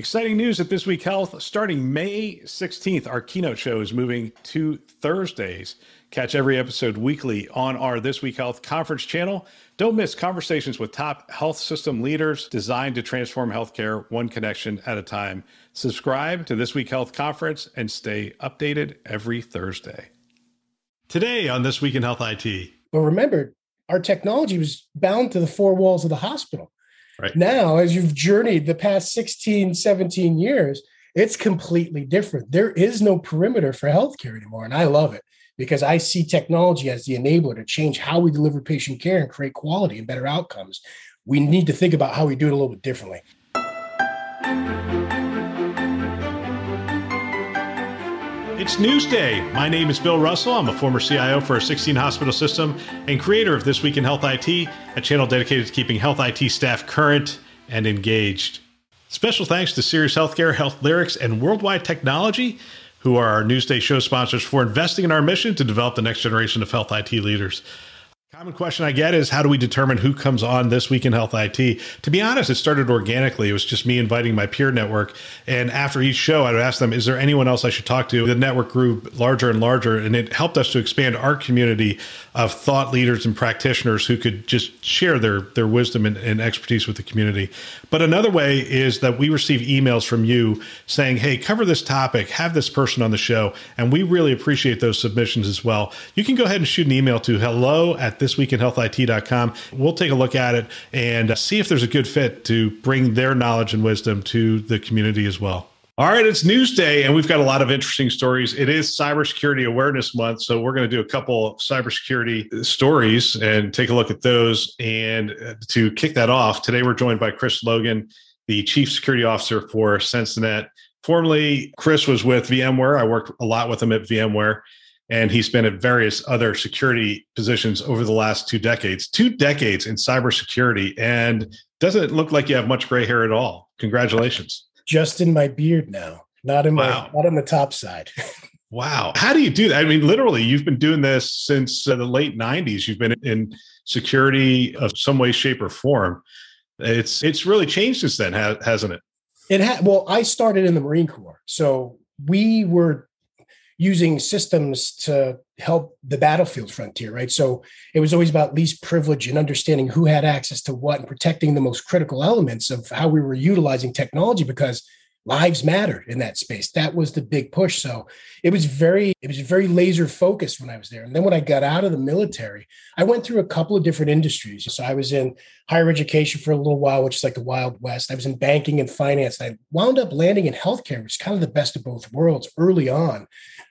Exciting news at This Week Health. Starting May 16th, our keynote show is moving to Thursdays. Catch every episode weekly on our This Week Health conference channel. Don't miss conversations with top health system leaders designed to transform healthcare one connection at a time. Subscribe to This Week Health conference and stay updated every Thursday. Today on This Week in Health IT. But remember, our technology was bound to the four walls of the hospital. Right. Now, as you've journeyed the past 16, 17 years, it's completely different. There is no perimeter for healthcare anymore. And I love it because I see technology as the enabler to change how we deliver patient care and create quality and better outcomes. We need to think about how we do it a little bit differently. It's Newsday. My name is Bill Russell. I'm a former CIO for a 16 hospital system and creator of This Week in Health IT, a channel dedicated to keeping health IT staff current and engaged. Special thanks to Sirius Healthcare, Health Lyrics, and Worldwide Technology, who are our Newsday show sponsors, for investing in our mission to develop the next generation of health IT leaders. Common question I get is how do we determine who comes on this week in health IT? To be honest, it started organically. It was just me inviting my peer network. And after each show, I would ask them, is there anyone else I should talk to? The network grew larger and larger, and it helped us to expand our community of thought leaders and practitioners who could just share their, their wisdom and, and expertise with the community. But another way is that we receive emails from you saying, hey, cover this topic, have this person on the show. And we really appreciate those submissions as well. You can go ahead and shoot an email to hello at thisweekinhealthit.com. We'll take a look at it and uh, see if there's a good fit to bring their knowledge and wisdom to the community as well. All right, it's Newsday, and we've got a lot of interesting stories. It is Cybersecurity Awareness Month, so we're going to do a couple of cybersecurity stories and take a look at those. And uh, to kick that off, today we're joined by Chris Logan, the Chief Security Officer for Censinet. Formerly, Chris was with VMware. I worked a lot with him at VMware and he's been at various other security positions over the last two decades. Two decades in cybersecurity, and doesn't it look like you have much gray hair at all. Congratulations! Just in my beard now, not in wow. my not on the top side. wow, how do you do that? I mean, literally, you've been doing this since uh, the late '90s. You've been in security of some way, shape, or form. It's it's really changed since then, hasn't it? It had. Well, I started in the Marine Corps, so we were using systems to help the battlefield frontier, right? So it was always about least privilege and understanding who had access to what and protecting the most critical elements of how we were utilizing technology because lives mattered in that space. That was the big push. So it was very it was very laser focused when i was there. And then when i got out of the military i went through a couple of different industries. So i was in higher education for a little while which is like the wild west. I was in banking and finance. I wound up landing in healthcare which is kind of the best of both worlds early on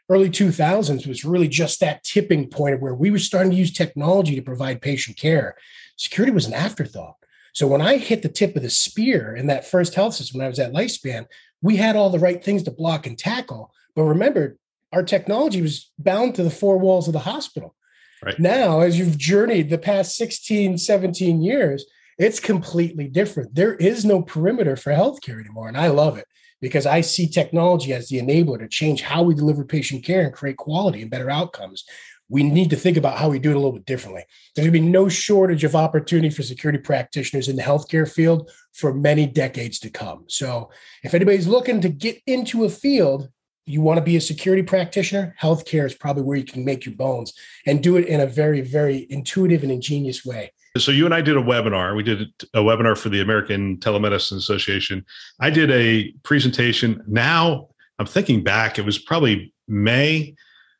early 2000s was really just that tipping point of where we were starting to use technology to provide patient care. Security was an afterthought. So when I hit the tip of the spear in that first health system when I was at Lifespan, we had all the right things to block and tackle. But remember, our technology was bound to the four walls of the hospital. Right. Now, as you've journeyed the past 16, 17 years, it's completely different. There is no perimeter for healthcare anymore. And I love it because I see technology as the enabler to change how we deliver patient care and create quality and better outcomes. We need to think about how we do it a little bit differently. There's going to be no shortage of opportunity for security practitioners in the healthcare field for many decades to come. So, if anybody's looking to get into a field, you want to be a security practitioner, healthcare is probably where you can make your bones and do it in a very, very intuitive and ingenious way. So you and I did a webinar. We did a webinar for the American Telemedicine Association. I did a presentation. Now I'm thinking back, it was probably May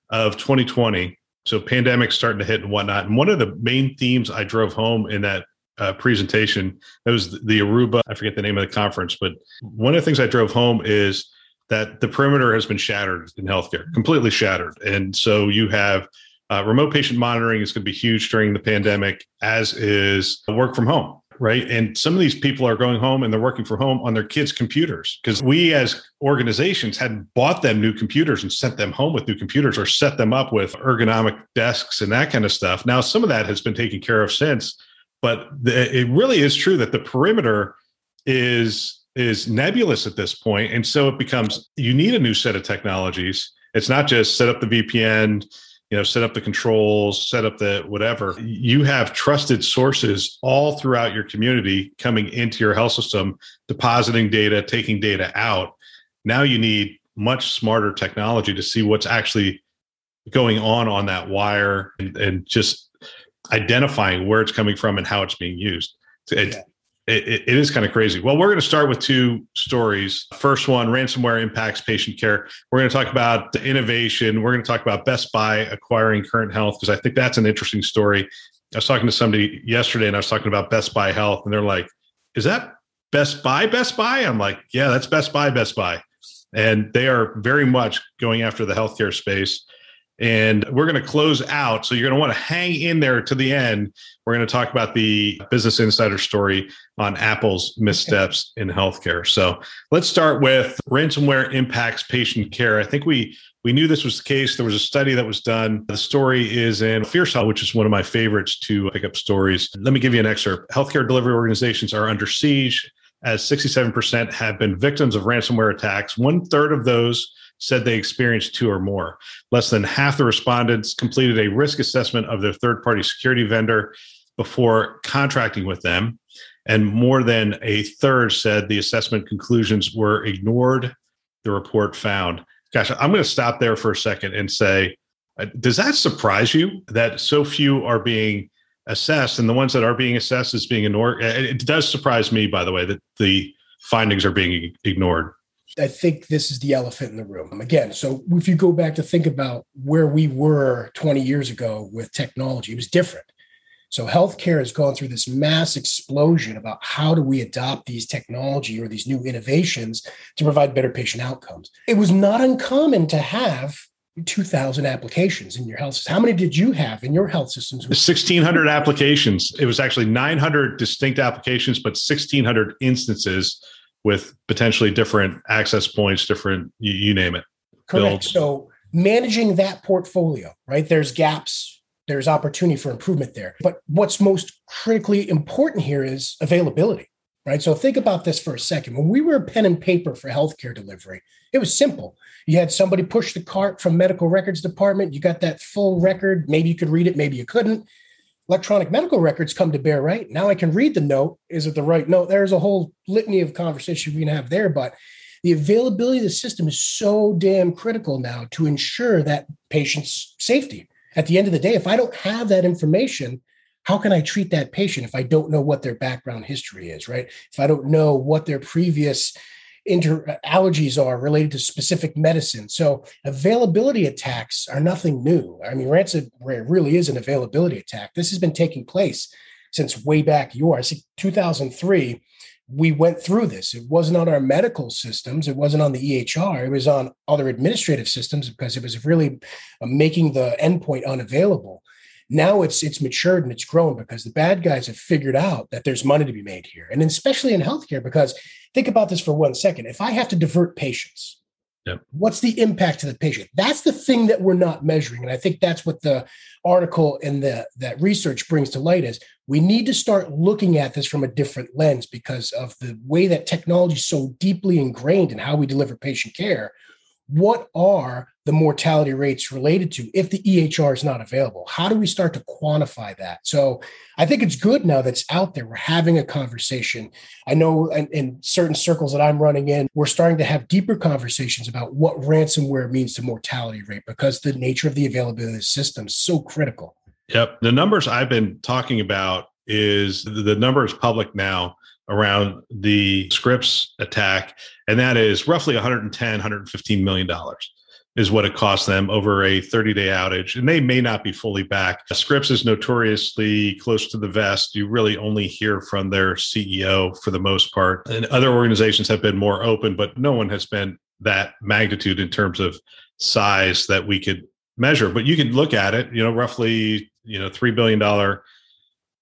of 2020. So pandemic starting to hit and whatnot. And one of the main themes I drove home in that uh, presentation, that was the Aruba. I forget the name of the conference, but one of the things I drove home is that the perimeter has been shattered in healthcare, completely shattered. And so you have uh, remote patient monitoring is going to be huge during the pandemic, as is work from home, right? And some of these people are going home and they're working from home on their kids' computers because we as organizations hadn't bought them new computers and sent them home with new computers or set them up with ergonomic desks and that kind of stuff. Now, some of that has been taken care of since, but the, it really is true that the perimeter is is nebulous at this point and so it becomes you need a new set of technologies it's not just set up the vpn you know set up the controls set up the whatever. You have trusted sources all throughout your community coming into your health system depositing data taking data out. Now you need much smarter technology to see what's actually going on on that wire and, and just identifying where it's coming from and how it's being used. Yeah it, it is kind of crazy. Well, we're going to start with two stories. First one ransomware impacts patient care. We're going to talk about the innovation. We're going to talk about Best Buy acquiring Current Health because I think that's an interesting story. I was talking to somebody yesterday and I was talking about Best Buy Health, and they're like, Is that Best Buy, Best Buy? I'm like, Yeah, that's Best Buy, Best Buy. And they are very much going after the healthcare space. And we're going to close out. So you're going to want to hang in there to the end. We're going to talk about the Business Insider story on Apple's missteps in healthcare. So let's start with ransomware impacts patient care. I think we we knew this was the case. There was a study that was done. The story is in Fierce Health, which is one of my favorites to pick up stories. Let me give you an excerpt. Healthcare delivery organizations are under siege as 67% have been victims of ransomware attacks. One third of those said they experienced two or more. Less than half the respondents completed a risk assessment of their third party security vendor before contracting with them. And more than a third said the assessment conclusions were ignored, the report found. Gosh, I'm going to stop there for a second and say, uh, does that surprise you that so few are being assessed and the ones that are being assessed is being ignored? It does surprise me, by the way, that the findings are being ignored. I think this is the elephant in the room. Again, so if you go back to think about where we were 20 years ago with technology, it was different. So healthcare has gone through this mass explosion about how do we adopt these technology or these new innovations to provide better patient outcomes. It was not uncommon to have 2000 applications in your health system. How many did you have in your health systems? 1600 applications. It was actually 900 distinct applications but 1600 instances with potentially different access points, different you, you name it. Correct. Builds. So managing that portfolio, right? There's gaps there's opportunity for improvement there. But what's most critically important here is availability, right? So think about this for a second. When we were pen and paper for healthcare delivery, it was simple. You had somebody push the cart from medical records department, you got that full record. Maybe you could read it, maybe you couldn't. Electronic medical records come to bear, right? Now I can read the note. Is it the right note? There's a whole litany of conversation we can have there, but the availability of the system is so damn critical now to ensure that patient's safety at the end of the day, if I don't have that information, how can I treat that patient if I don't know what their background history is, right? If I don't know what their previous inter- allergies are related to specific medicine. So availability attacks are nothing new. I mean, ransomware really is an availability attack. This has been taking place since way back yours, 2003 we went through this. It wasn't on our medical systems. It wasn't on the EHR. It was on other administrative systems because it was really uh, making the endpoint unavailable. Now it's it's matured and it's grown because the bad guys have figured out that there's money to be made here, and especially in healthcare. Because think about this for one second: if I have to divert patients, Yep. What's the impact to the patient? That's the thing that we're not measuring. And I think that's what the article and the that research brings to light is we need to start looking at this from a different lens because of the way that technology is so deeply ingrained in how we deliver patient care what are the mortality rates related to if the EHR is not available? How do we start to quantify that? So I think it's good now that's out there. We're having a conversation. I know in, in, certain circles that I'm running in, we're starting to have deeper conversations about what ransomware means to mortality rate because the nature of the availability of the system is so critical. Yep. The numbers I've been talking about is the number is public now around the Scripps attack, and that is roughly 110, 115 million dollars is what it cost them over a 30 day outage. And they may not be fully back. Scripps is notoriously close to the vest. You really only hear from their CEO for the most part. And other organizations have been more open, but no one has been that magnitude in terms of size that we could measure. But you can look at it, you know, roughly, you know, $3 billion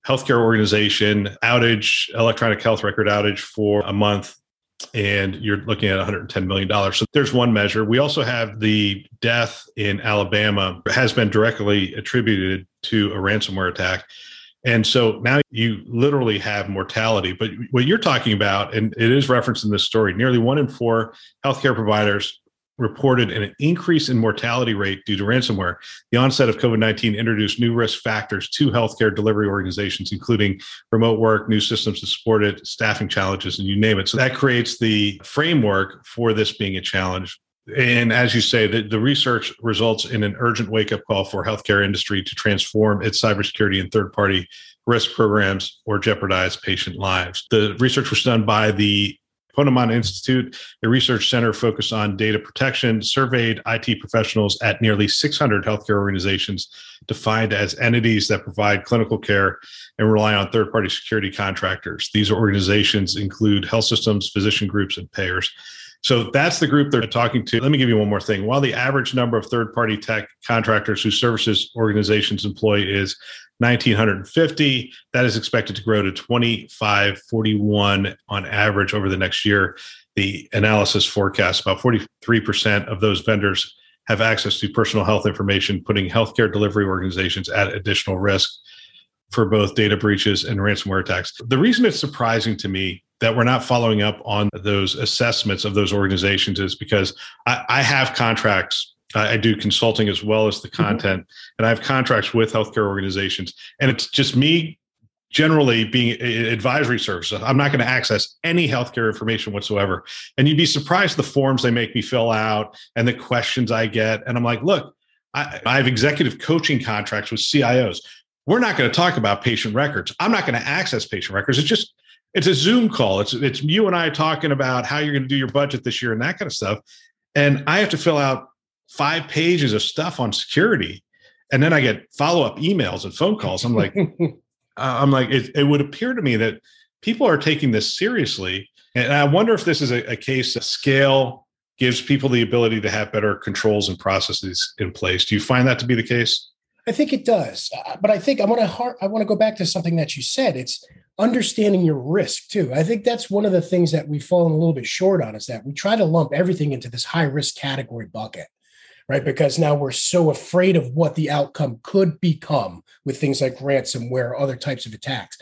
healthcare organization outage, electronic health record outage for a month, and you're looking at 110 million dollars. So there's one measure. We also have the death in Alabama has been directly attributed to a ransomware attack. And so now you literally have mortality. But what you're talking about, and it is referenced in this story, nearly one in four healthcare providers reported an increase in mortality rate due to ransomware. The onset of COVID 19 introduced new risk factors to healthcare delivery organizations, including remote work, new systems to support it, staffing challenges, and you name it. So that creates the framework for this being a challenge. And as you say, the, the research results in an urgent wake up call for healthcare industry to transform its cybersecurity and third party risk programs or jeopardize patient lives. The research was done by the Ponemon Institute, a research center focused on data protection, surveyed IT professionals at nearly 600 healthcare organizations defined as entities that provide clinical care and rely on third party security contractors. These organizations include health systems, physician groups, and payers. So that's the group they're talking to. Let me give you one more thing. While the average number of third party tech contractors whose services organizations employ is 1950. That is expected to grow to 2541 on average over the next year. The analysis forecasts about 43% of those vendors have access to personal health information, putting healthcare delivery organizations at additional risk for both data breaches and ransomware attacks. The reason it's surprising to me that we're not following up on those assessments of those organizations is because I, I have contracts I do consulting as well as the mm-hmm. content, mm-hmm. and I have contracts with healthcare organizations. And it's just me generally being advisory services. I'm not going to access any healthcare information whatsoever. And you'd be surprised the forms they make me fill out and the questions I get. And I'm like, look, I, I have executive coaching contracts with CIOs. We're not going to talk about patient records. I'm not going to access patient records. It's just it's a Zoom call. It's it's you and I talking about how you're going to do your budget this year and that kind of stuff. And I have to fill out five pages of stuff on security. And then i get follow-up emails and phone calls. I'm like uh, i'm like it, it, would appear to me that people are taking this seriously. And i wonder if this is a, a case that scale gives people the ability to have better controls and processes in place. Do you find that to be the case? I think it does. Uh, but i think i want to i want to go back to something that you said. It's understanding your risk too. I think that's one of the things that we've fallen a little bit short on is that we try to lump everything into this high risk category bucket right? Because now we're so afraid of what the outcome could become with things like ransomware, other types of attacks.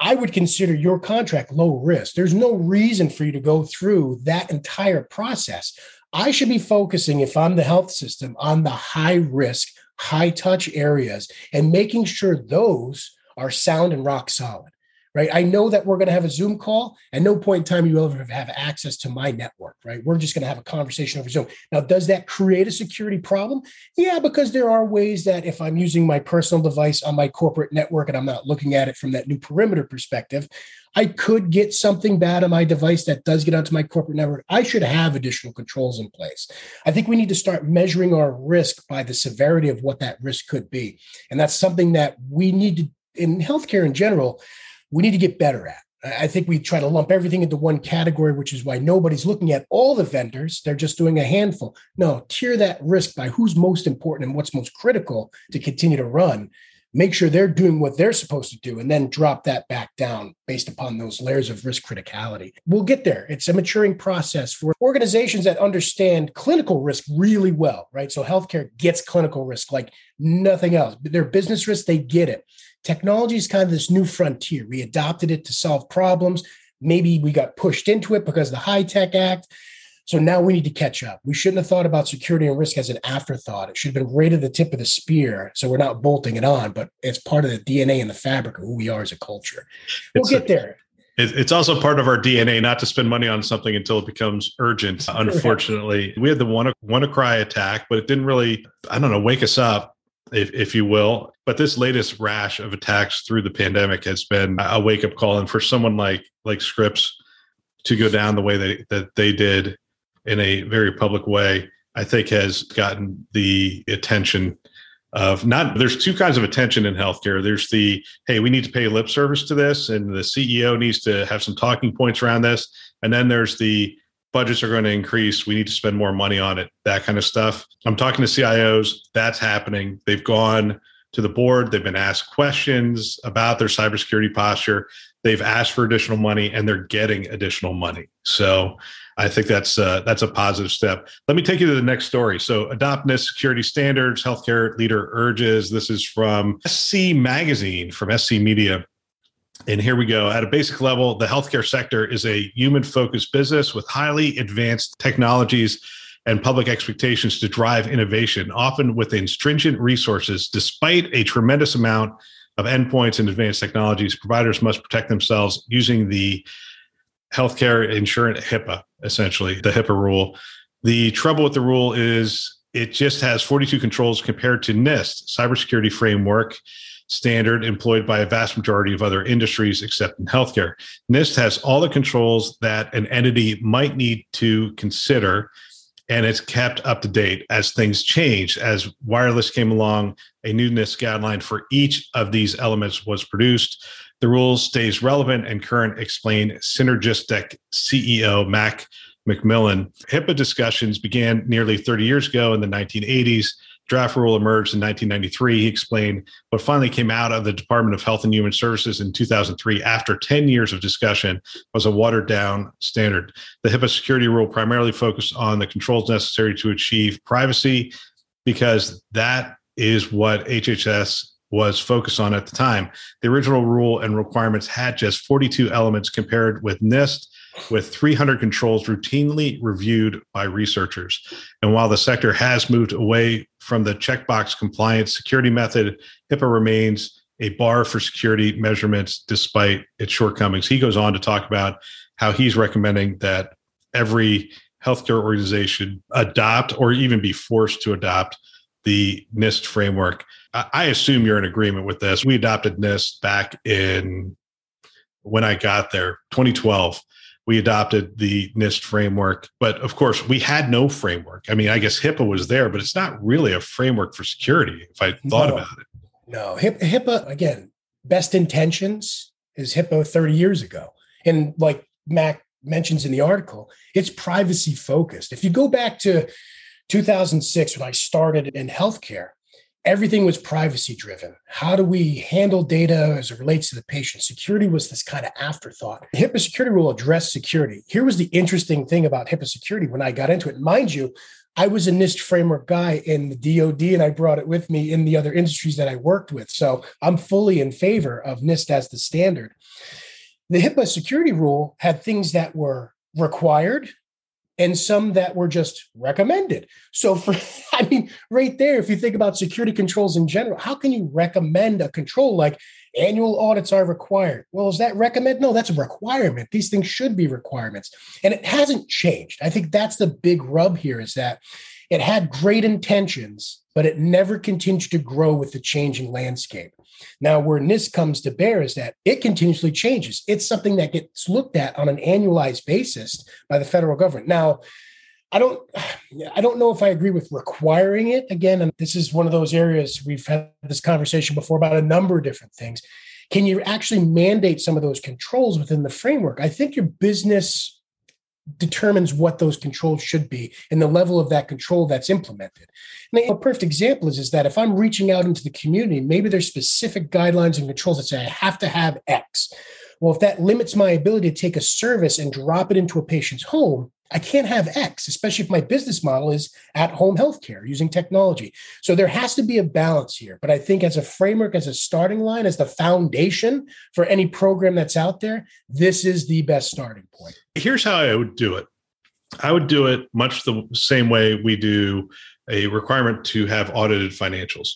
I would consider your contract low risk. There's no reason for you to go through that entire process. I should be focusing, if I'm the health system, on the high risk, high touch areas and making sure those are sound and rock solid right? I know that we're going to have a Zoom call. At no point in time you ever have access to my network, right? We're just going to have a conversation over Zoom. Now, does that create a security problem? Yeah, because there are ways that if I'm using my personal device on my corporate network and I'm not looking at it from that new perimeter perspective, I could get something bad on my device that does get onto my corporate network. I should have additional controls in place. I think we need to start measuring our risk by the severity of what that risk could be. And that's something that we need to, in healthcare in general, we need to get better at. I think we try to lump everything into one category, which is why nobody's looking at all the vendors. They're just doing a handful. No, tier that risk by who's most important and what's most critical to continue to run. Make sure they're doing what they're supposed to do and then drop that back down based upon those layers of risk criticality. We'll get there. It's a maturing process for organizations that understand clinical risk really well, right? So healthcare gets clinical risk like nothing else. Their business risk, they get it technology is kind of this new frontier. We adopted it to solve problems. Maybe we got pushed into it because of the HITECH Act. So now we need to catch up. We shouldn't have thought about security and risk as an afterthought. It should have been right at the tip of the spear. So we're not bolting it on, but it's part of the DNA and the fabric of who we are as a culture. We'll it's get a, there. It's also part of our DNA not to spend money on something until it becomes urgent. Unfortunately, we had the one WannaCry attack, but it didn't really, I don't know, wake us up if, if you will. But this latest rash of attacks through the pandemic has been a wake up call. And for someone like like Scripps to go down the way they, that they did in a very public way, I think has gotten the attention of not there's two kinds of attention in healthcare. There's the hey, we need to pay lip service to this, and the CEO needs to have some talking points around this. And then there's the budgets are going to increase. We need to spend more money on it, that kind of stuff. I'm talking to CIOs. That's happening. They've gone to the board. They've been asked questions about their cybersecurity posture. They've asked for additional money and they're getting additional money. So I think that's uh, that's a positive step. Let me take you to the next story. So adopt NIST security standards. Healthcare leader urges. This is from SC Magazine from SC Media. And here we go. At a basic level, the healthcare sector is a human focused business with highly advanced technologies and public expectations to drive innovation, often within stringent resources, despite a tremendous amount of endpoints and advanced technologies, providers must protect themselves using the healthcare insurance HIPAA, essentially, the HIPAA rule. The trouble with the rule is it just has 42 controls compared to NIST, cybersecurity framework standard employed by a vast majority of other industries except in healthcare. NIST has all the controls that an entity might need to consider and it's kept up to date as things change. As wireless came along, a new NIST guideline for each of these elements was produced. The rule stays relevant and current, explained CynergisTek CEO Mac McMillan. HIPAA discussions began nearly 30 years ago in the 1980s draft rule emerged in 1993. He explained what finally came out of the Department of Health and Human Services in 2003 after 10 years of discussion was a watered down standard. The HIPAA security rule primarily focused on the controls necessary to achieve privacy because that is what HHS was focused on at the time. The original rule and requirements had just 42 elements compared with NIST with 300 controls routinely reviewed by researchers. And while the sector has moved away from the checkbox compliance security method, HIPAA remains a bar for security measurements despite its shortcomings. He goes on to talk about how he's recommending that every healthcare organization adopt or even be forced to adopt the NIST framework. I assume you're in agreement with this. We adopted NIST back in when I got there, 2012 we adopted the NIST framework. But of course, we had no framework. I mean, I guess HIPAA was there, but it's not really a framework for security if I thought no, about it. No, HIPAA, again, best intentions is HIPAA 30 years ago. And like Mac mentions in the article, it's privacy focused. If you go back to 2006, when I started in healthcare, everything was privacy driven. How do we handle data as it relates to the patient? Security was this kind of afterthought. The HIPAA security rule addressed security. Here was the interesting thing about HIPAA security when I got into it. Mind you, I was a NIST framework guy in the DoD, and I brought it with me in the other industries that I worked with. So I'm fully in favor of NIST as the standard. The HIPAA security rule had things that were required and some that were just recommended. So, for I mean, right there, if you think about security controls in general, how can you recommend a control like annual audits are required? Well, is that recommend? No, that's a requirement. These things should be requirements, and it hasn't changed. I think that's the big rub here is that it had great intentions, but it never continued to grow with the changing landscape. Now, where NIST comes to bear is that it continuously changes. It's something that gets looked at on an annualized basis by the federal government. Now, I don't I don't know if I agree with requiring it again and this is one of those areas we've had this conversation before about a number of different things. Can you actually mandate some of those controls within the framework? I think your business determines what those controls should be and the level of that control that's implemented. And a perfect example is, is that if I'm reaching out into the community, maybe there's specific guidelines and controls that say I have to have X. Well, if that limits my ability to take a service and drop it into a patient's home, I can't have X, especially if my business model is at home healthcare using technology. So there has to be a balance here. But I think as a framework, as a starting line, as the foundation for any program that's out there, this is the best starting point. Here's how I would do it I would do it much the same way we do a requirement to have audited financials.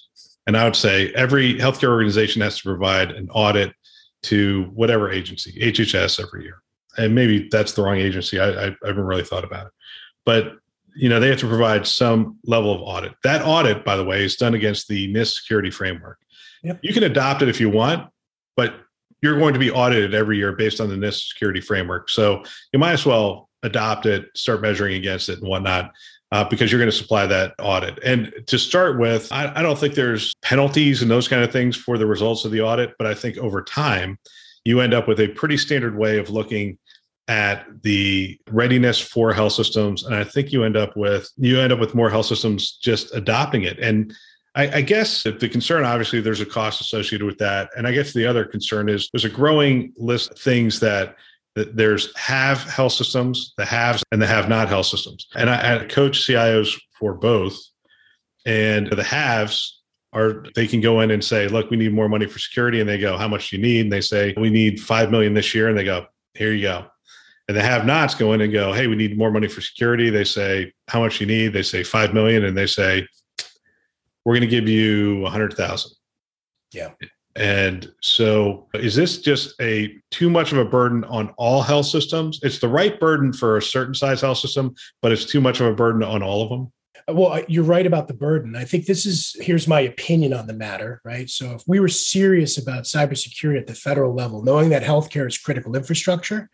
And I would say every healthcare organization has to provide an audit to whatever agency, HHS every year and maybe that's the wrong agency. I, I, I haven't really thought about it, but you know they have to provide some level of audit. That audit, by the way, is done against the NIST security framework. Yep. You can adopt it if you want, but you're going to be audited every year based on the NIST security framework. So you might as well adopt it, start measuring against it, and whatnot. Uh, because you're going to supply that audit. And to start with, I, I don't think there's penalties and those kind of things for the results of the audit, but I think over time, you end up with a pretty standard way of looking at the readiness for health systems and i think you end up with you end up with more health systems just adopting it. And I, I, guess the concern obviously there's a cost associated with that. And i guess the other concern is there's a growing list of things that that there's have health systems the haves and the have not health systems. And I, I coach cios for both and the haves are they can go in and say look we need more money for security and they go how much do you need? And they say we need 5 million this year and they go here you go And the have nots go in and go, hey, we need more money for security. They say, how much you need? They say five million. And they say, we're going to give you a hundred thousand. Yeah. And so is this just a too much of a burden on all health systems? It's the right burden for a certain size health system, but it's too much of a burden on all of them? Well, you're right about the burden. I think this is here's my opinion on the matter, right? So if we were serious about cybersecurity at the federal level, knowing that healthcare is critical infrastructure,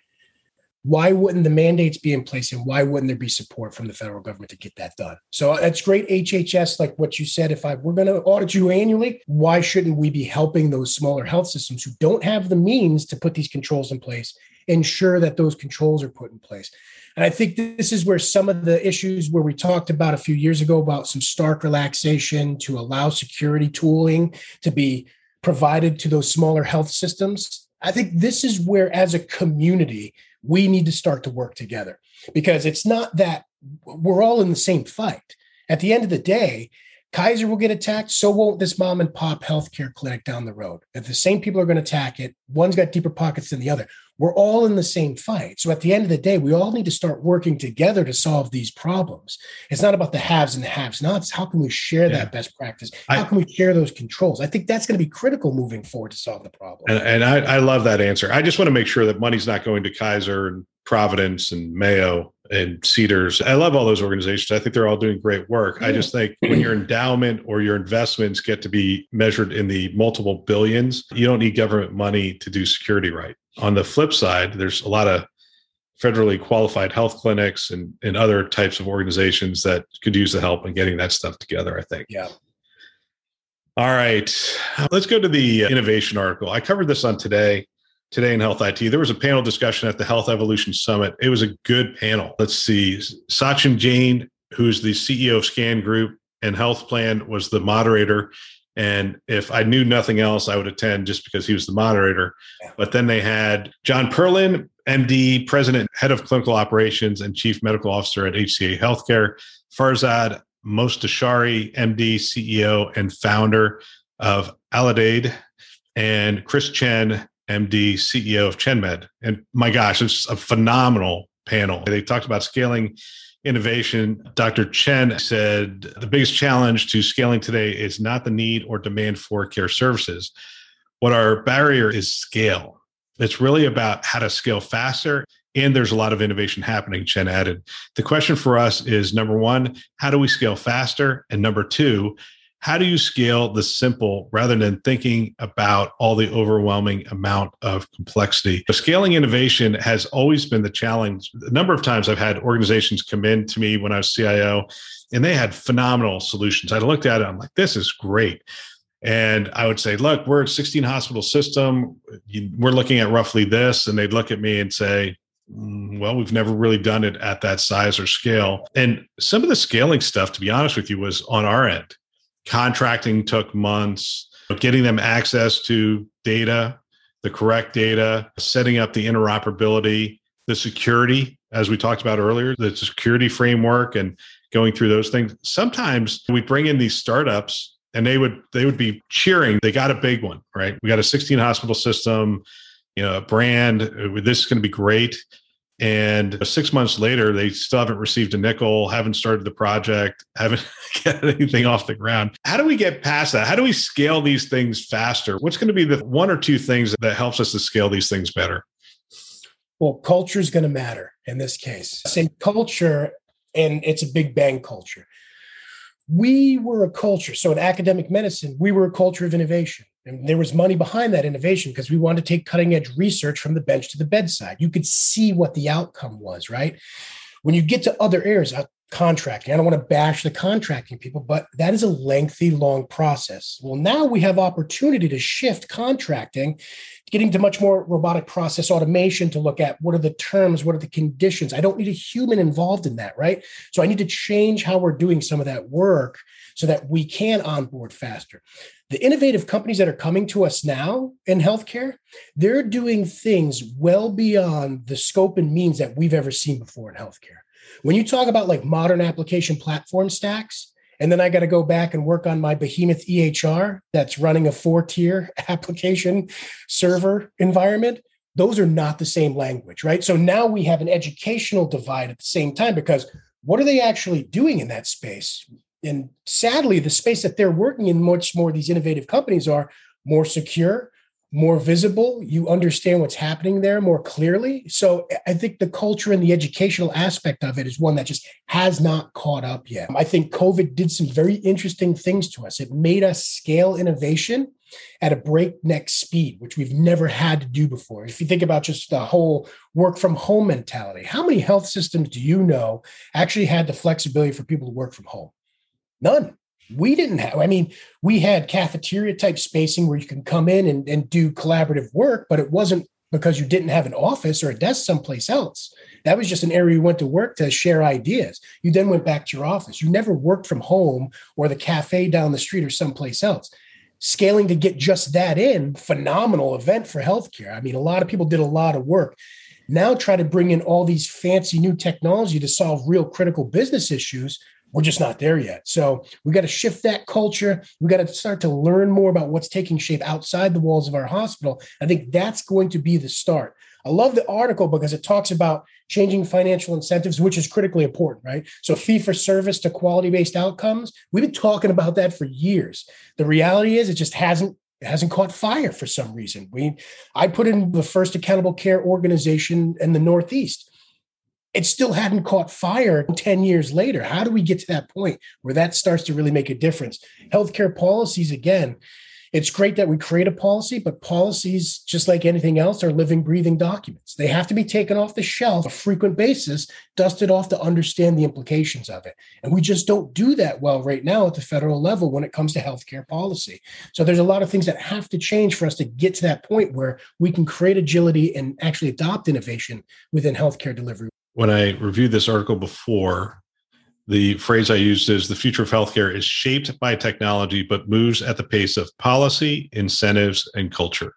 why wouldn't the mandates be in place and why wouldn't there be support from the federal government to get that done? So uh, that's great hhs like what you said if i we're going to audit you annually why shouldn't we be helping those smaller health systems who don't have the means to put these controls in place ensure that those controls are put in place? And i think this is where some of the issues where we talked about a few years ago about some stark relaxation to allow security tooling to be provided to those smaller health systems. I think this is where as a community we need to start to work together because it's not that we're all in the same fight. At the end of the day, Kaiser will get attacked, so won't this mom and pop healthcare clinic down the road. If the same people are going to attack it, one's got deeper pockets than the other. We're all in the same fight. So at the end of the day, we all need to start working together to solve these problems. It's not about the haves and the haves nots. How can we share yeah. that best practice? How I, can we share those controls? I think that's going to be critical moving forward to solve the problem. And, and I, I love that answer. I just want to make sure that money's not going to Kaiser and Providence and Mayo and Cedars. I love all those organizations. I think they're all doing great work. I just think when your endowment or your investments get to be measured in the multiple billions, you don't need government money to do security right. On the flip side, there's a lot of federally qualified health clinics and, and other types of organizations that could use the help in getting that stuff together, I think. Yeah. All right. Let's go to the uh, innovation article. I covered this on today today in Health IT. There was a panel discussion at the Health Evolution Summit. It was a good panel. Let's see. Sachin Jain, who's the CEO of Scan Group and Health Plan, was the moderator. And if I knew nothing else, I would attend just because he was the moderator. But then they had John Perlin, MD, President, Head of Clinical Operations, and Chief Medical Officer at HCA Healthcare, Farzad Mostashari, MD, CEO, and founder of Aledade, and Chris Chen, MD, CEO of ChenMed. And my gosh, it's a phenomenal panel. They talked about scaling innovation. Dr. Chen said the biggest challenge to scaling today is not the need or demand for care services. What our barrier is scale. It's really about how to scale faster. And there's a lot of innovation happening, Chen added. The question for us is number one, how do we scale faster? And number two, how do you scale the simple rather than thinking about all the overwhelming amount of complexity? Scaling innovation has always been the challenge. A number of times I've had organizations come in to me when I was CIO and they had phenomenal solutions. I looked at it, I'm like, this is great. And I would say, look, we're a 16 hospital system. We're looking at roughly this. And they'd look at me and say, mm, well, we've never really done it at that size or scale. And some of the scaling stuff, to be honest with you, was on our end contracting took months. Getting them access to data the correct data setting up the interoperability the security as we talked about earlier the security framework and going through those things. Sometimes we bring in these startups and they would they would be cheering. They got a big one right? We got a 16 hospital system you know a brand. This is going to be great and six months later, they still haven't received a nickel, haven't started the project, haven't get anything off the ground. How do we get past that? How do we scale these things faster? What's going to be the one or two things that helps us to scale these things better? Well, culture is going to matter in this case. Say culture, and it's a big bang culture. We were a culture. So in academic medicine, we were a culture of innovation. And there was money behind that innovation because we wanted to take cutting edge research from the bench to the bedside. You could see what the outcome was, right? When you get to other areas, uh, contracting, I don't want to bash the contracting people, but that is a lengthy, long process. Well, now we have opportunity to shift contracting, getting to much more robotic process automation to look at what are the terms, what are the conditions. I don't need a human involved in that, right? So I need to change how we're doing some of that work so that we can onboard faster the innovative companies that are coming to us now in healthcare, they're doing things well beyond the scope and means that we've ever seen before in healthcare. When you talk about like modern application platform stacks, and then I got to go back and work on my behemoth EHR that's running a four tier application server environment. those are not the same language, right? So now we have an educational divide at the same time because what are they actually doing in that space? And sadly, the space that they're working in, much more these innovative companies are more secure, more visible. You understand what's happening there more clearly. So I think the culture and the educational aspect of it is one that just has not caught up yet. I think COVID did some very interesting things to us. It made us scale innovation at a breakneck speed, which we've never had to do before. If you think about just the whole work from home mentality, how many health systems do you know actually had the flexibility for people to work from home? None. We didn't have, I mean, we had cafeteria type spacing where you can come in and, and do collaborative work, but it wasn't because you didn't have an office or a desk someplace else. That was just an area you went to work to share ideas. You then went back to your office. You never worked from home or the cafe down the street or someplace else scaling to get just that in, phenomenal event for healthcare. I mean, a lot of people did a lot of work. Now try to bring in all these fancy new technology to solve real critical business issues. We're just not there yet. So we got to shift that culture. We got to start to learn more about what's taking shape outside the walls of our hospital. I think that's going to be the start. I love the article because it talks about changing financial incentives, which is critically important, right? So, fee for service to quality based outcomes. We've been talking about that for years. The reality is, it just hasn't it hasn't caught fire for some reason. We, I put in the first accountable care organization in the Northeast. It still hadn't caught fire 10 years later. How do we get to that point where that starts to really make a difference? Healthcare policies, again, it's great that we create a policy, but policies, just like anything else, are living, breathing documents. They have to be taken off the shelf on a frequent basis, dusted off to understand the implications of it. And we just don't do that well right now at the federal level when it comes to healthcare policy. So there's a lot of things that have to change for us to get to that point where we can create agility and actually adopt innovation within healthcare delivery. When I reviewed this article before, the phrase I used is the future of healthcare is shaped by technology, but moves at the pace of policy, incentives, and culture.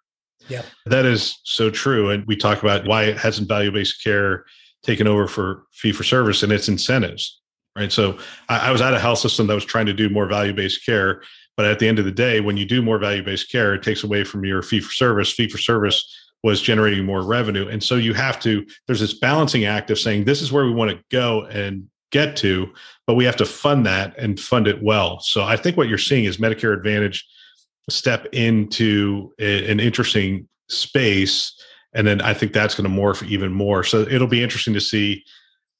Yeah. That is so true. And we talk about why it hasn't value based care taken over for fee for service and its incentives, right? So I, I was at a health system that was trying to do more value based care. But at the end of the day, when you do more value based care, it takes away from your fee for service. Fee for service was generating more revenue. And so you have to, there's this balancing act of saying, this is where we want to go. And get to, but we have to fund that and fund it well. So I think what you're seeing is Medicare Advantage step into a, an interesting space. And then I think that's going to morph even more. So it'll be interesting to see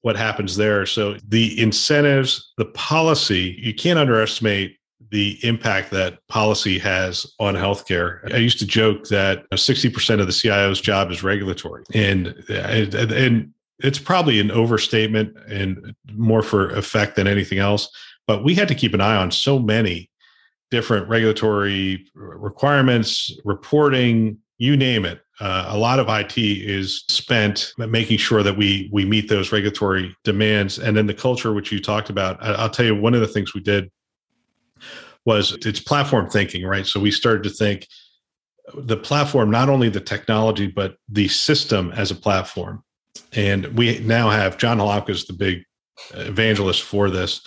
what happens there. So the incentives, the policy, you can't underestimate the impact that policy has on healthcare. I used to joke that 60% of the CIO's job is regulatory. And and it's probably an overstatement and more for effect than anything else. But we had to keep an eye on so many different regulatory requirements, reporting, you name it. Uh, a lot of IT is spent making sure that we we meet those regulatory demands, and then the culture, which you talked about. I, I'll tell you, one of the things we did was it's platform thinking, right? So we started to think the platform, not only the technology, but the system as a platform and we now have John Halamka is the big evangelist for this.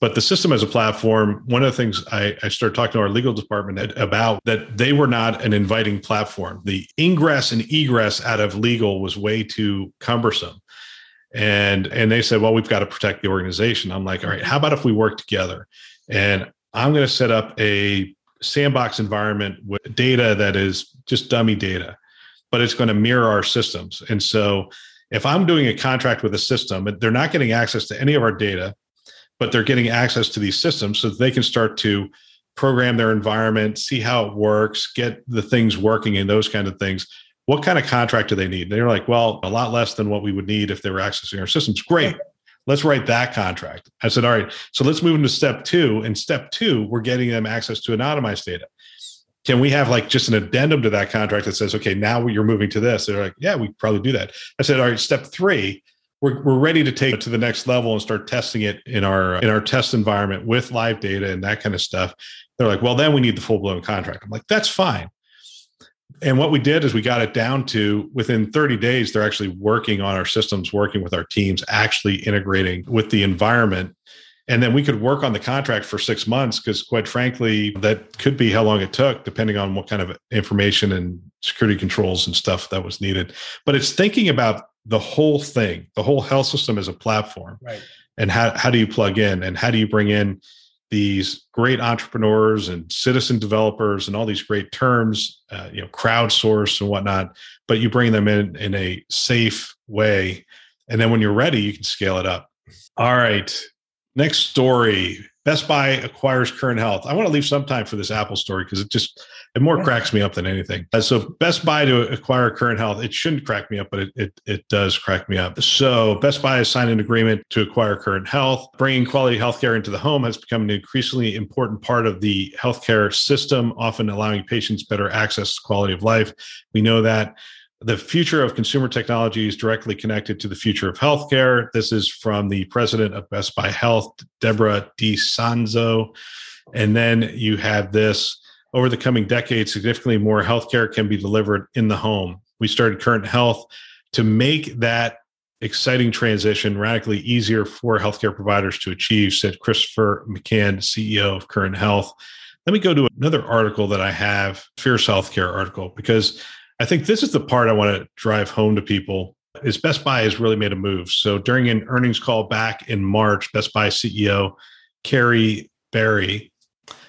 But the system as a platform, one of the things I, I started talking to our legal department about that they were not an inviting platform. The ingress and egress out of legal was way too cumbersome. And and they said, well, we've got to protect the organization. I'm like, all right, how about if we work together? And I'm going to set up a sandbox environment with data that is just dummy data, but it's going to mirror our systems. And so if I'm doing a contract with a system, they're not getting access to any of our data, but they're getting access to these systems so they can start to program their environment, see how it works, get the things working and those kind of things. What kind of contract do they need? They're like, well, a lot less than what we would need if they were accessing our systems. Great. Let's write that contract. I said, all right, so let's move into step two. In step two, we're getting them access to anonymized data can we have like just an addendum to that contract that says, okay, now you're moving to this? They're like, yeah, we probably do that. I said, all right, step three, we're, we're ready to take it to the next level and start testing it in our in our test environment with live data and that kind of stuff. They're like, well, then we need the full blown contract. I'm like, that's fine. And what we did is we got it down to within 30 days, they're actually working on our systems, working with our teams, actually integrating with the environment and then we could work on the contract for six months because quite frankly that could be how long it took depending on what kind of information and security controls and stuff that was needed. But it's thinking about the whole thing, the whole health system as a platform. Right. And how, how do you plug in and how do you bring in these great entrepreneurs and citizen developers and all these great terms, uh, you know, crowdsource and whatnot, but you bring them in in a safe way. And then when you're ready, you can scale it up. All right. Next story Best Buy acquires Current Health. I want to leave some time for this Apple story because it just it more cracks me up than anything. Uh, so Best Buy to acquire Current Health. It shouldn't crack me up, but it, it it does crack me up. So Best Buy has signed an agreement to acquire Current Health. Bringing quality healthcare into the home has become an increasingly important part of the healthcare system, often allowing patients better access to quality of life. We know that the future of consumer technology is directly connected to the future of healthcare. This is from the president of Best Buy Health, Deborah DiSanzo. And then you have this over the coming decades, significantly more healthcare can be delivered in the home. We started Current Health to make that exciting transition radically easier for healthcare providers to achieve, said Christopher McCann, CEO of Current Health. Let me go to another article that I have, Fierce Healthcare article, because I think this is the part I want to drive home to people is Best Buy has really made a move. So during an earnings call back in March, Best Buy CEO Corie Barry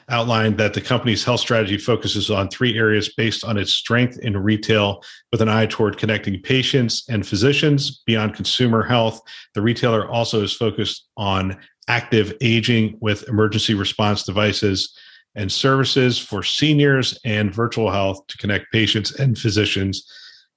outlined that the company's health strategy focuses on three areas based on its strength in retail with an eye toward connecting patients and physicians beyond consumer health. The retailer also is focused on active aging with emergency response devices and services for seniors and virtual health to connect patients and physicians,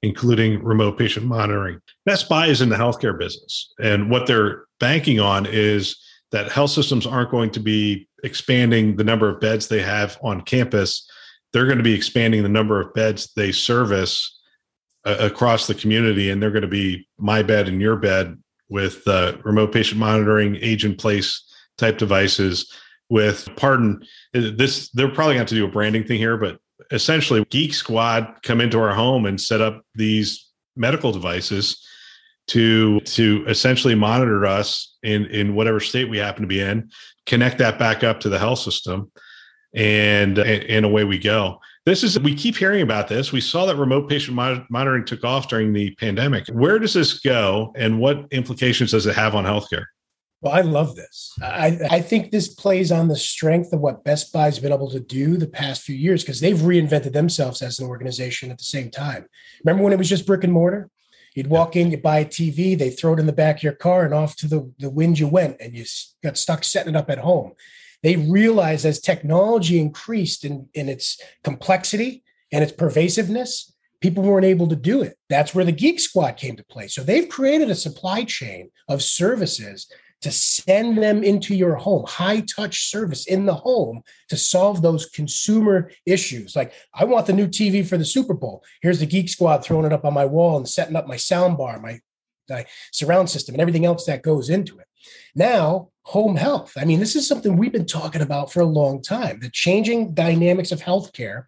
including remote patient monitoring. Best Buy is in the healthcare business. And what they're banking on is that health systems aren't going to be expanding the number of beds they have on campus. They're going to be expanding the number of beds they service uh, across the community. And they're going to be my bed and your bed with uh, remote patient monitoring, age in place type devices with pardon uh, this they're probably going to, to do a branding thing here but essentially geek squad come into our home and set up these medical devices to to essentially monitor us in in whatever state we happen to be in connect that back up to the health system and and, away we go. This is we keep hearing about this. We saw that remote patient monitoring took off during the pandemic. Where does this go and what implications does it have on healthcare well, I love this. I, I think this plays on the strength of what Best Buy's been able to do the past few years because they've reinvented themselves as an organization at the same time. Remember when it was just brick and mortar? You'd walk in, you buy a TV, they throw it in the back of your car, and off to the, the wind you went, and you got stuck setting it up at home. They realized as technology increased in, in its complexity and its pervasiveness, people weren't able to do it. That's where the Geek Squad came to play. So they've created a supply chain of services to send them into your home, high touch service in the home to solve those consumer issues. Like, I want the new TV for the Super Bowl. Here's the Geek Squad throwing it up on my wall and setting up my sound bar, my, my surround system, and everything else that goes into it. Now, home health. I mean, this is something we've been talking about for a long time. The changing dynamics of healthcare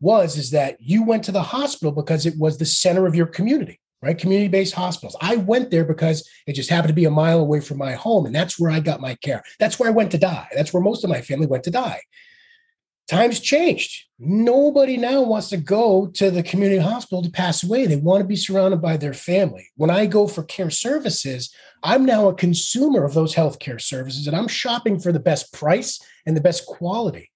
was is that you went to the hospital because it was the center of your community right? Community based hospitals. I went there because it just happened to be a mile away from my home. And that's where I got my care. That's where I went to die. That's where most of my family went to die. Times changed. Nobody now wants to go to the community hospital to pass away. They want to be surrounded by their family. When I go for care services, I'm now a consumer of those healthcare services and I'm shopping for the best price and the best quality.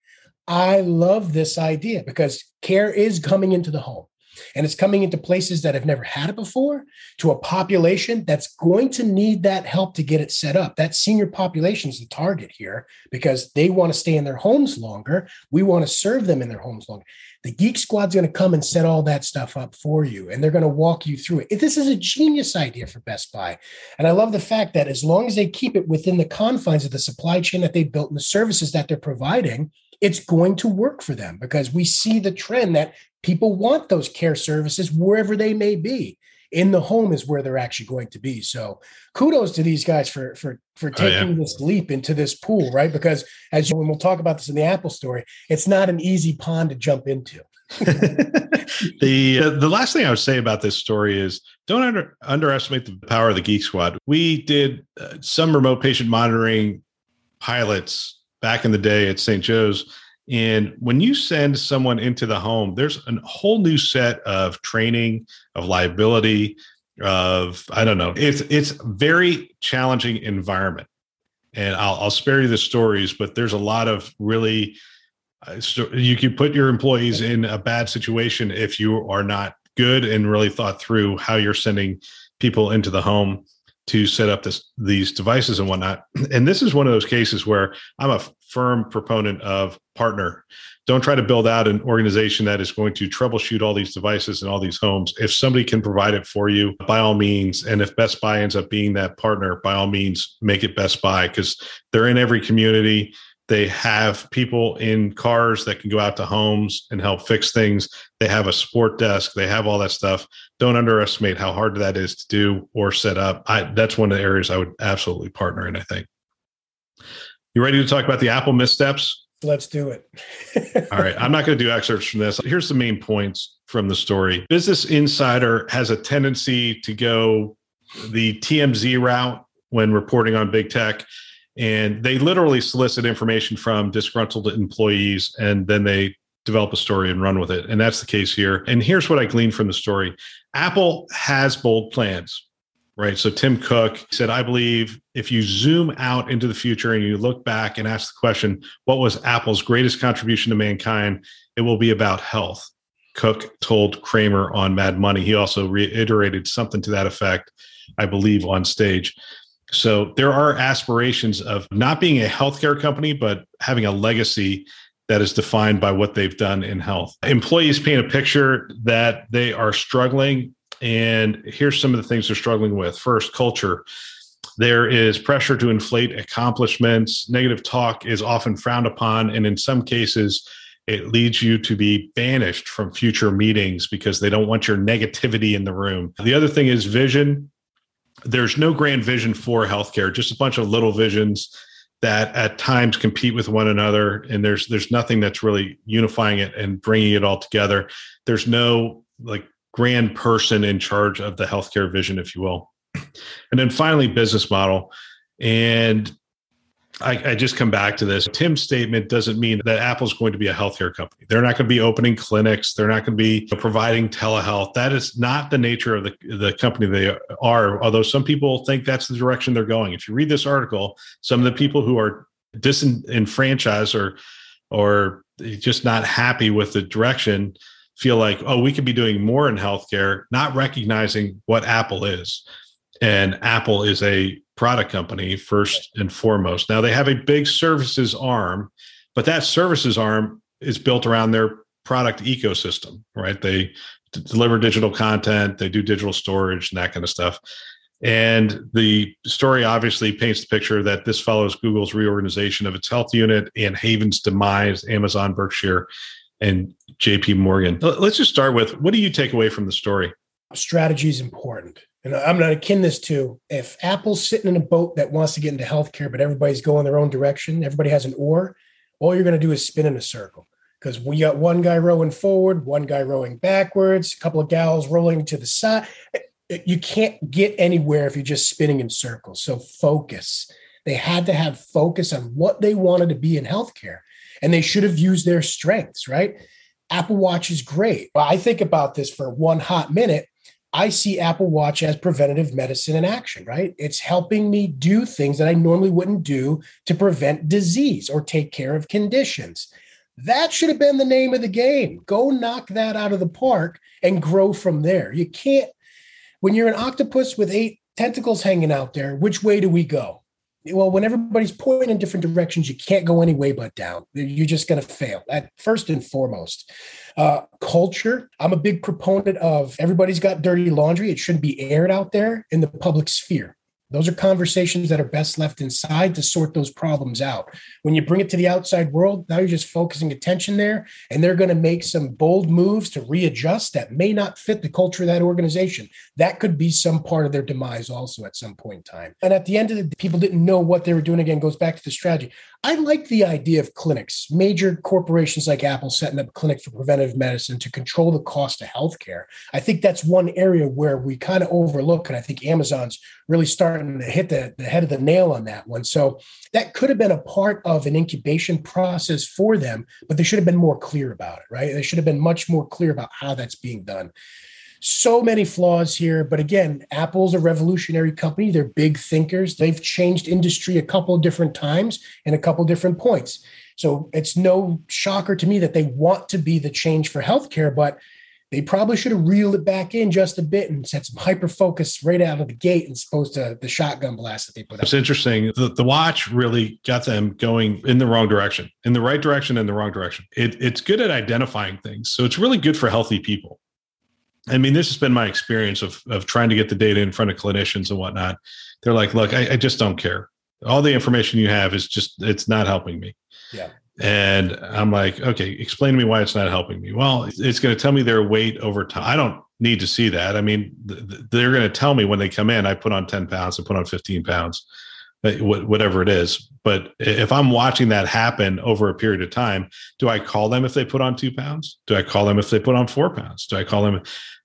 I love this idea because care is coming into the home and it's coming into places that have never had it before to a population that's going to need that help to get it set up. That senior population is the target here because they want to stay in their homes longer. We want to serve them in their homes longer. The Geek Squad's going to come and set all that stuff up for you, and they're going to walk you through it. This is a genius idea for Best Buy. And I love the fact that as long as they keep it within the confines of the supply chain that they built and the services that they're providing, it's going to work for them because we see the trend that people want those care services wherever they may be in the home is where they're actually going to be so kudos to these guys for for for taking oh, yeah. this leap into this pool right because as you, when we'll talk about this in the apple story it's not an easy pond to jump into the uh, the last thing I would say about this story is don't under, underestimate the power of the Geek Squad. We did uh, some remote patient monitoring pilots back in the day at St. Joe's. And when you send someone into the home, there's a whole new set of training, of liability, of I don't know. It's it's very challenging environment, and I'll, I'll spare you the stories, but there's a lot of really. Uh, you can put your employees in a bad situation if you are not good and really thought through how you're sending people into the home to set up this, these devices and whatnot. And this is one of those cases where I'm a firm proponent of partner. Don't try to build out an organization that is going to troubleshoot all these devices and all these homes. If somebody can provide it for you, by all means. And if Best Buy ends up being that partner, by all means, make it Best Buy because they're in every community. They have people in cars that can go out to homes and help fix things. They have a support desk. They have all that stuff. Don't underestimate how hard that is to do or set up. I, that's one of the areas I would absolutely partner in, I think. You ready to talk about the Apple missteps? Let's do it. All right. I'm not going to do excerpts from this. Here's the main points from the story. Business Insider has a tendency to go the TMZ route when reporting on big tech. And they literally solicit information from disgruntled employees and then they develop a story and run with it. And that's the case here. And here's what I gleaned from the story Apple has bold plans right? So Tim Cook said, I believe if you zoom out into the future and you look back and ask the question, what was Apple's greatest contribution to mankind? It will be about health. Cook told Cramer on Mad Money. He also reiterated something to that effect, I believe, on stage. So there are aspirations of not being a healthcare company, but having a legacy that is defined by what they've done in health. Employees paint a picture that they are struggling and here's some of the things they're struggling with. First, culture. There is pressure to inflate accomplishments. Negative talk is often frowned upon. And in some cases, it leads you to be banished from future meetings because they don't want your negativity in the room. The other thing is vision. There's no grand vision for healthcare, just a bunch of little visions that at times compete with one another and there's there's nothing that's really unifying it and bringing it all together there's no like grand person in charge of the healthcare vision, if you will. And then finally, business model. And I, I, just come back to this. Tim's statement doesn't mean that Apple's going to be a healthcare company. They're not going to be opening clinics. They're not going to be providing telehealth. That is not the nature of the, the company they are, although some people think that's the direction they're going. If you read this article, some of the people who are disenfranchised or or just not happy with the direction feel like, oh, we could be doing more in healthcare, not recognizing what Apple is. And Apple is a product company first and foremost. Now they have a big services arm, but that services arm is built around their product ecosystem, right? They d- deliver digital content, they do digital storage and that kind of stuff. And the story obviously paints the picture that this follows Google's reorganization of its health unit and Haven's demise, Amazon, Berkshire, and JP Morgan. Let's just start with what do you take away from the story? Strategy is important. And I'm to akin this to if Apple's sitting in a boat that wants to get into healthcare, but everybody's going their own direction, everybody has an oar, all you're going to do is spin in a circle because we got one guy rowing forward, one guy rowing backwards, a couple of gals rolling to the side. Eh, you can't get anywhere if you're just spinning in circles. So focus. They had to have focus on what they wanted to be in healthcare and they should have used their strengths, right? Apple Watch is great. I think about this for one hot minute. I see Apple Watch as preventative medicine in action, right? It's helping me do things that I normally wouldn't do to prevent disease or take care of conditions. That should have been the name of the game. Go knock that out of the park and grow from there. You can't, when you're an octopus with eight tentacles hanging out there, which way do we go? Well, when everybody's pointing in different directions, you can't go any way but down. You're just going to fail at first and foremost. Uh, culture. I'm a big proponent of everybody's got dirty laundry. It shouldn't be aired out there in the public sphere. Those are conversations that are best left inside to sort those problems out. When you bring it to the outside world, now you're just focusing attention there, and they're going to make some bold moves to readjust that may not fit the culture of that organization. That could be some part of their demise also at some point in time. And at the end of the people didn't know what they were doing again, goes back to the strategy. I like the idea of clinics, major corporations like Apple setting up a clinic for preventive medicine to control the cost of healthcare. I think that's one area where we kind of overlook, and I think Amazon's really starting starting to hit the, the head of the nail on that one. So that could have been a part of an incubation process for them, but they should have been more clear about it, right? They should have been much more clear about how that's being done. So many flaws here, but again, Apple's a revolutionary company. They're big thinkers. They've changed industry a couple different times and a couple different points. So it's no shocker to me that they want to be the change for healthcare, but they probably should have reeled it back in just a bit and set some hyper focus right out of the gate as opposed to the shotgun blast that they put up. It's interesting. The, the watch really got them going in the wrong direction, in the right direction, in the wrong direction. It, it's good at identifying things. So it's really good for healthy people. I mean, this has been my experience of, of trying to get the data in front of clinicians and whatnot. They're like, look, I, I just don't care. All the information you have is just, it's not helping me. Yeah. And I'm like, okay, explain to me why it's not helping me. Well, it's going to tell me their weight over time. I don't need to see that. I mean, they're going to tell me when they come in, I put on 10 pounds, I put on 15 pounds, uh, whatever it is. But if I'm watching that happen over a period of time, do I call them if they put on two pounds? Do I call them if they put on four pounds? Do I call them?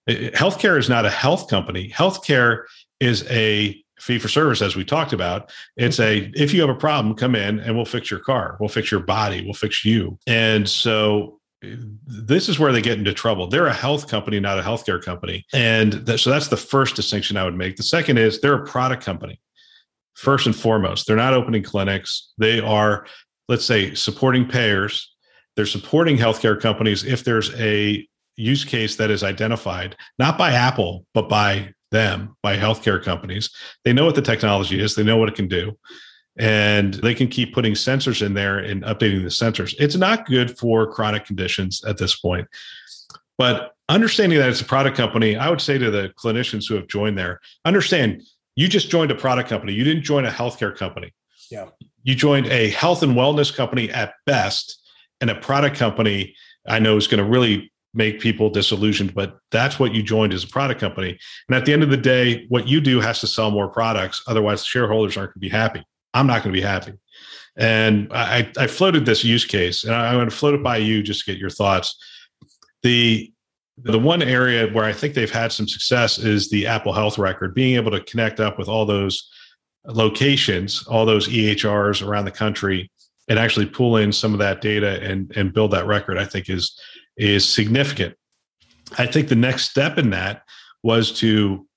Healthcare is not a health company. Healthcare is a fee for service as we talked about it's a mm-hmm. if you have a problem come in and we'll fix your car. We'll fix your body. We'll fix you. And so eh, this is where they get into trouble. They're a health company not a healthcare company. And that, so that's the first distinction i would make. The second is they're a product company first and foremost. They're not opening clinics. They are let's say supporting payers. They're supporting healthcare companies if there's a use case that is identified not by apple but by them by healthcare companies. They know what the technology is, they know what it can do, and they can keep putting sensors in there and updating the sensors. It's not good for chronic conditions at this point. But understanding that it's a product company, I would say to the clinicians who have joined there, understand you just joined a product company. You didn't join a healthcare company. Yeah. You joined a health and wellness company at best, and a product company I know is going to really make people disillusioned, but that's what you joined as a product company. And at the end of the day, what you do has to sell more products. Otherwise, shareholders aren't going to be happy. I'm not going to be happy. And I, I floated this use case, and I'm going to float it by you just to get your thoughts. The the one area where I think they've had some success is the Apple Health Record, being able to connect up with all those locations, all those EHRs around the country, and actually pull in some of that data and and build that record. I think is is significant. I think the next step in that was to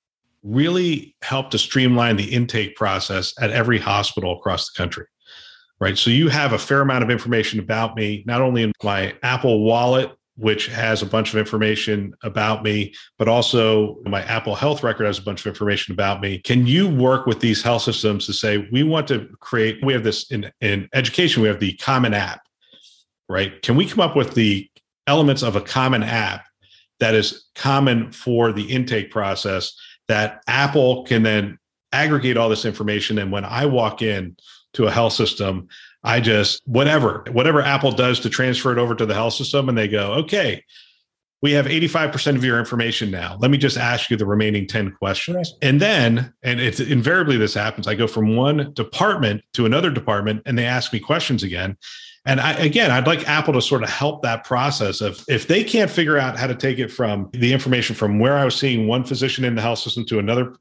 really help to streamline the intake process at every hospital across the country. Right. So you have a fair amount of information about me, not only in my Apple wallet, which has a bunch of information about me, but also my Apple Health record has a bunch of information about me. Can you work with these health systems to say, we want to create, we have this in, in education, we have the common app, right? Can we come up with the elements of a common app that is common for the intake process that Apple can then aggregate all this information. And when I walk in to a health system, I just whatever, whatever Apple does to transfer it over to the health system, and they go, okay, we have 85% of your information now. Let me just ask you the remaining 10 questions. And then, and it's invariably this happens, I go from one department to another department and they ask me questions again. And I, again, I'd like Apple to sort of help that process of if they can't figure out how to take it from the information from where I was seeing one physician in the health system to another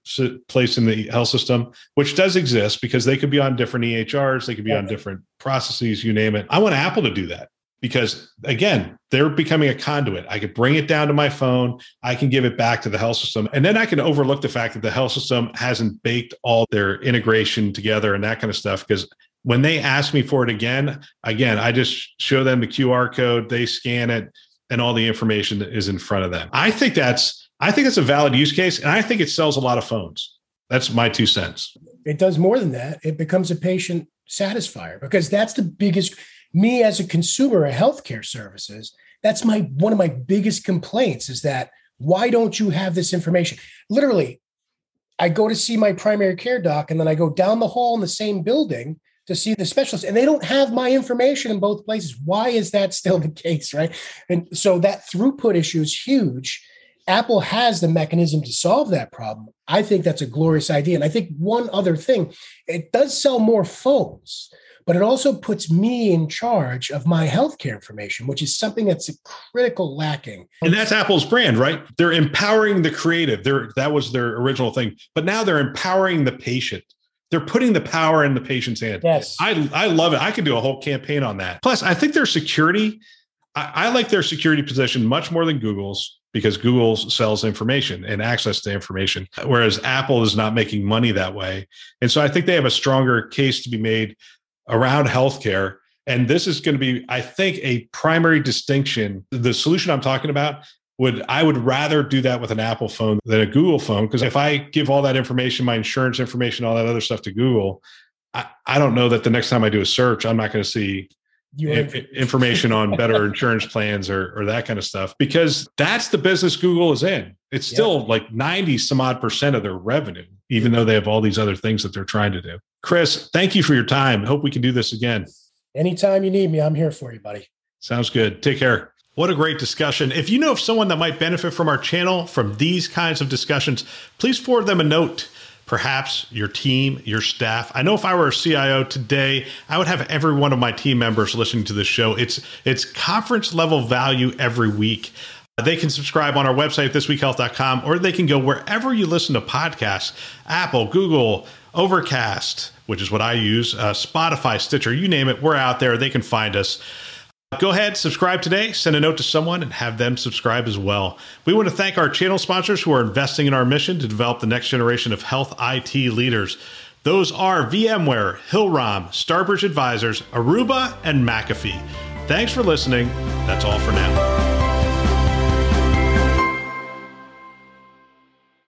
place in the health system, which does exist because they could be on different EHRs, they could be on different processes, you name it. I want Apple to do that because again they're becoming a conduit i could bring it down to my phone i can give it back to the health system and then i can overlook the fact that the health system hasn't baked all their integration together and that kind of stuff because when they ask me for it again, again, I just show them the QR code, they scan it, and all the information is in front of them. I think that's I think it's a valid use case, and I think it sells a lot of phones. That's my two cents. It does more than that. It becomes a patient satisfier because that's the biggest me as a consumer of healthcare services. That's my one of my biggest complaints is that why don't you have this information? Literally, I go to see my primary care doc, and then I go down the hall in the same building to see the specialist and they don't have my information in both places why is that still the case right and so that throughput issue is huge apple has the mechanism to solve that problem i think that's a glorious idea and i think one other thing it does sell more phones but it also puts me in charge of my healthcare information, which is something that's a critical lacking. And that's Apple's brand, right? They're empowering the creative. They're, that was their original thing, but now they're empowering the patient. They're putting the power in the patient's hand. Yes. I, I love it. I could do a whole campaign on that. Plus, I think their security, I, I like their security position much more than Google's because Google sells information and access to information, whereas Apple is not making money that way. And so I think they have a stronger case to be made around healthcare. And this is going to be, I think, a primary distinction. The solution I'm talking about would I would rather do that with an Apple phone than a Google phone. Because if I give all that information, my insurance information, all that other stuff to Google, I, I don't know that the next time I do a search, I'm not going to see information on better insurance plans or, or that kind of stuff because that's the business Google is in. It's still like 90 some odd percent of their revenue, even though they have all these other things that they're trying to do. Chris, thank you for your time. Hope we can do this again. Anytime you need me, I'm here for you, buddy. Sounds good. Take care. What a great discussion. If you know of someone that might benefit from our channel from these kinds of discussions, please forward them a note perhaps your team, your staff. I know if I were a CIO today, I would have every one of my team members listening to this show. It's it's conference level value every week. They can subscribe on our website, thisweekhealth.com, or they can go wherever you listen to podcasts Apple, Google, Overcast, which is what I use, uh, Spotify, Stitcher, you name it. We're out there. They can find us. Go ahead, subscribe today, send a note to someone, and have them subscribe as well. We want to thank our channel sponsors who are investing in our mission to develop the next generation of health IT leaders. Those are VMware, Hillrom, Starbridge Advisors, Aruba, and McAfee. Thanks for listening. That's all for now.